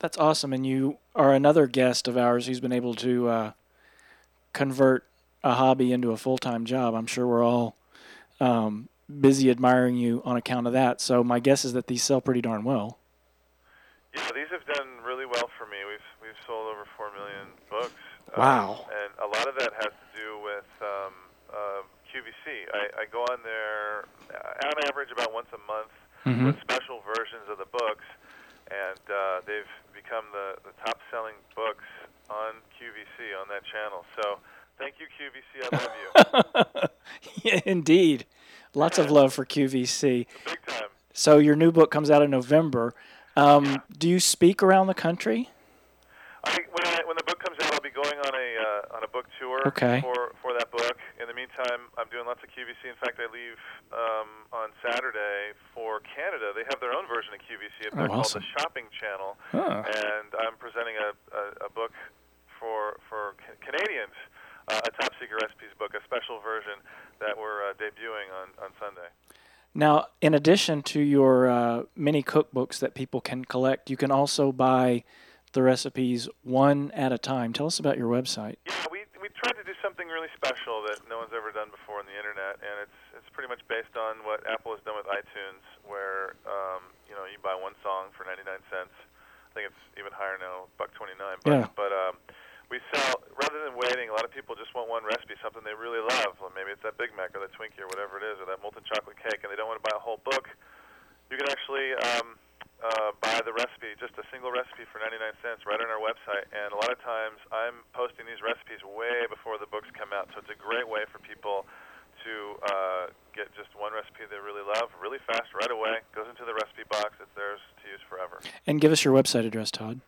that's awesome. And you are another guest of ours who's been able to uh, convert a hobby into a full time job. I'm sure we're all um, busy admiring you on account of that. So my guess is that these sell pretty darn well. Yeah, these have done really well for me. We've we've sold over four million books. um, Wow. and a lot of that has to do with um, uh, QVC. I, I go on there uh, on average about once a month Mhm. with special versions of the books, and uh, they've become the, the top selling books on QVC on that channel. So thank you, QVC. I love you. <laughs> yeah, indeed. Lots of love for QVC. Big time. So your new book comes out in November. Um, Do you speak around the country? I, when, I, when the book I'll be going on a uh, on a book tour Okay. for for that book. In the meantime, I'm doing lots of QVC. In fact, I leave um, on Saturday for Canada. They have their own version of QVC. It's Oh, called the Shopping Channel, Huh. and I'm presenting a, a, a book for for Ca- Canadians, uh, a top secret recipes book, a special version that we're uh, debuting on on Sunday. Now, in addition to your uh, many cookbooks that people can collect, you can also buy the recipes one at a time. Tell us about your website. Yeah, we we tried to do something really special that no one's ever done before on the internet, and it's it's pretty much based on what Apple has done with iTunes, where um, you know you buy one song for 99 cents. I think it's even higher now, buck 29. But Yeah. but um, we sell rather than waiting. A lot of people just want one recipe, something they really love. Well, maybe it's that Big Mac or that Twinkie or whatever it is, or that molten chocolate cake, and they don't want to buy a whole book. You can actually um, uh, buy the recipe, just a single recipe for 99 cents, right on our website. And a lot of times, I'm posting these recipes way before the books come out, so it's a great way for people to uh, get just one recipe they really love, really fast, right away. Goes into the recipe box. It's theirs to use forever. And give us your website address, Todd.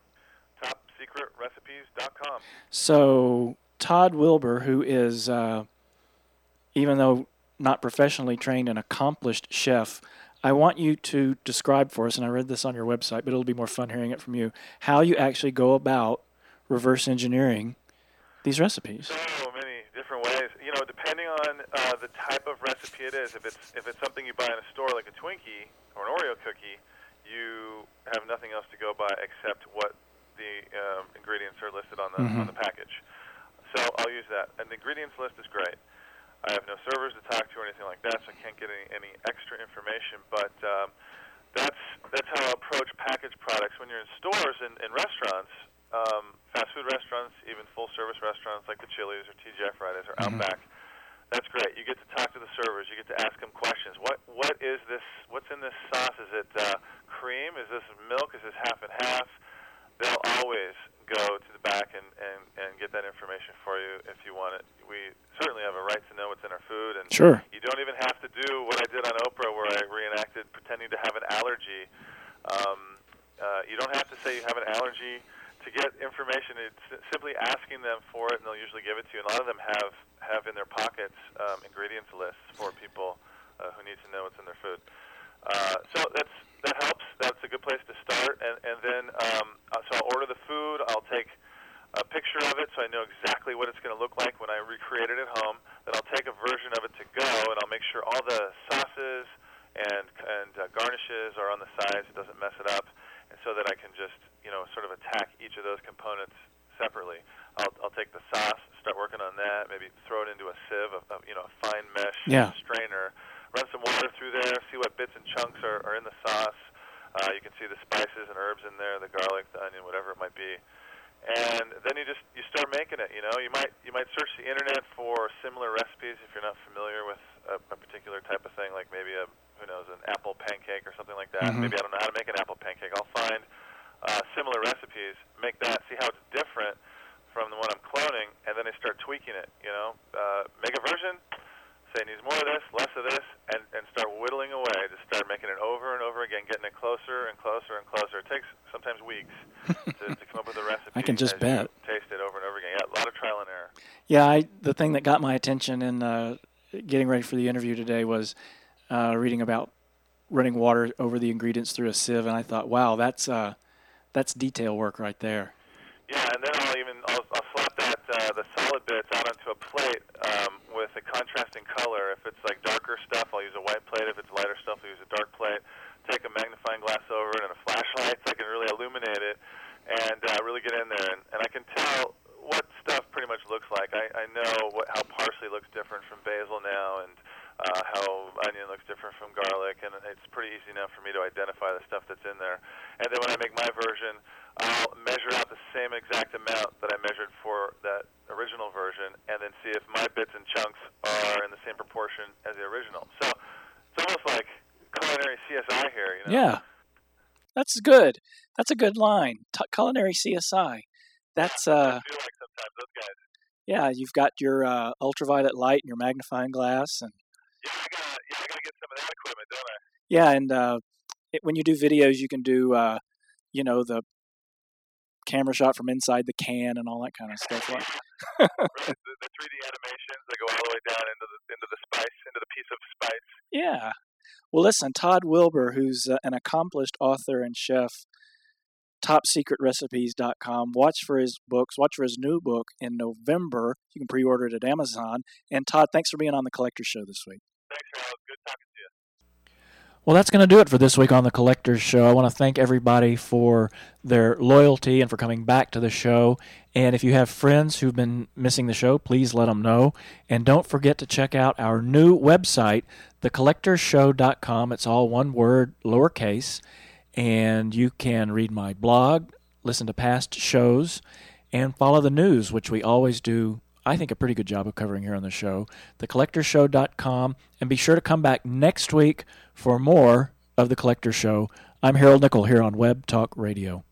TopSecretRecipes.com. So, Todd Wilbur, who is, uh, even though not professionally trained, an accomplished chef, I want you to describe for us, and I read this on your website, but it'll be more fun hearing it from you, how you actually go about reverse engineering these recipes. So many different ways. You know, depending on uh, the type of recipe it is. If it's if it's something you buy in a store like a Twinkie or an Oreo cookie, you have nothing else to go by except what the um, ingredients are listed on the Mhm. on the package. So I'll use that. And the ingredients list is great. I have no servers to talk to or anything like that, so I can't get any, any extra information. But um, that's that's how I approach packaged products when you're in stores and, and restaurants, um, fast food restaurants, even full service restaurants like the Chili's or TGI Fridays or Mhm. Outback. That's great. You get to talk to the servers. You get to ask them questions. What what is this? What's in this sauce? Is it uh, cream? Is this milk? Is this half and half? They'll always go to the back and, and, and get that information for you if you want it. We certainly have a right to know what's in our food, and Sure. you don't even have to do what I did on Oprah, where I reenacted pretending to have an allergy. Um, uh, you don't have to say you have an allergy to get information. It's simply asking them for it, and they'll usually give it to you. And a lot of them have have in their pockets um, ingredients lists for people uh, who need to know what's in their food. Uh, so that's that helps. That's a good place to start. And and then um, uh, so I'll order the food. I'll take a picture of it so I know exactly what it's going to look like when I recreate it at home. Then I'll take a version of it to go, and I'll make sure all the sauces and and uh, garnishes are on the sides. It doesn't mess it up, and so that I can just you know sort of attack each of those components separately. I'll I'll take the sauce, start working on that. Maybe throw it into a sieve, a, a you know a fine mesh Yeah. strainer. Run some water through there. See what bits and chunks are, are in the sauce. Uh, you can see the spices and herbs in there, the garlic, the onion, whatever it might be and then you just you start making it. You know, you might you might search the internet for similar recipes if you're not familiar with a, a particular type of thing, like maybe a who knows an apple pancake or something like that. Mhm. Maybe I don't know how to make an apple pancake. I'll find uh, similar recipes, make that, see how it's different from the one I'm cloning, and then I start tweaking it. You know, uh, make a version. Say it needs more of this, less of this, and, and start whittling away. Just start making it over and over again, getting it closer and closer and closer. It takes sometimes weeks <laughs> to, to come up with a recipe. I can just bet. Taste it over and over again. Yeah, a lot of trial and error. Yeah, I the thing that got my attention in uh, getting ready for the interview today was uh, reading about running water over the ingredients through a sieve, and I thought, wow, that's uh, that's detail work right there. Yeah, and then I'll even I'll, I'll slap that uh, the solid bits out onto a plate um, with a contrasting color. If it's like darker stuff, I'll use a white plate. If it's lighter stuff, I'll use a dark plate. Take a magnifying glass over it and a flashlight so I can really illuminate it and uh, really get in there. And, and I can tell what stuff pretty much looks like. I, I know what, how parsley looks different from basil now, and uh, how onion looks different from garlic, and it's pretty easy now for me to identify the stuff that's in there. And then when I make my version, I'll measure out the same exact amount that I measured for that original version, and then see if my bits and chunks are in the same proportion as the original. So it's almost like culinary CSI here, you know? Yeah, that's good. That's a good line. T- culinary CSI. That's uh, I feel like sometimes those guys. yeah. You've got your uh, ultraviolet light and your magnifying glass, and Yeah, I gotta, yeah, I gotta get some of that equipment, don't I? yeah, and uh, it, when you do videos, you can do uh, you know the camera shot from inside the can and all that kind of stuff. Like, <laughs> right, <laughs> the, the 3D animations that go all the way down into the into the spice, into the piece of spice. Yeah. Well, listen, Todd Wilbur, who's uh, an accomplished author and chef, topsecretrecipes.com. Watch for his books. Watch for his new book in November. You can pre order it at Amazon. And Todd, thanks for being on the Collector Show this week. Thanks. Good talking to you. Well, that's going to do it for this week on the Collector's Show. I want to thank everybody for their loyalty and for coming back to the show. And if you have friends who've been missing the show, please let them know. And don't forget to check out our new website, thecollectorshow.com. It's all one word, lowercase. And you can read my blog, listen to past shows, and follow the news, which we always do I think, a pretty good job of covering here on the show. TheCollectorShow.com. And be sure to come back next week for more of The Collector Show. I'm Harold Nickel here on Web Talk Radio.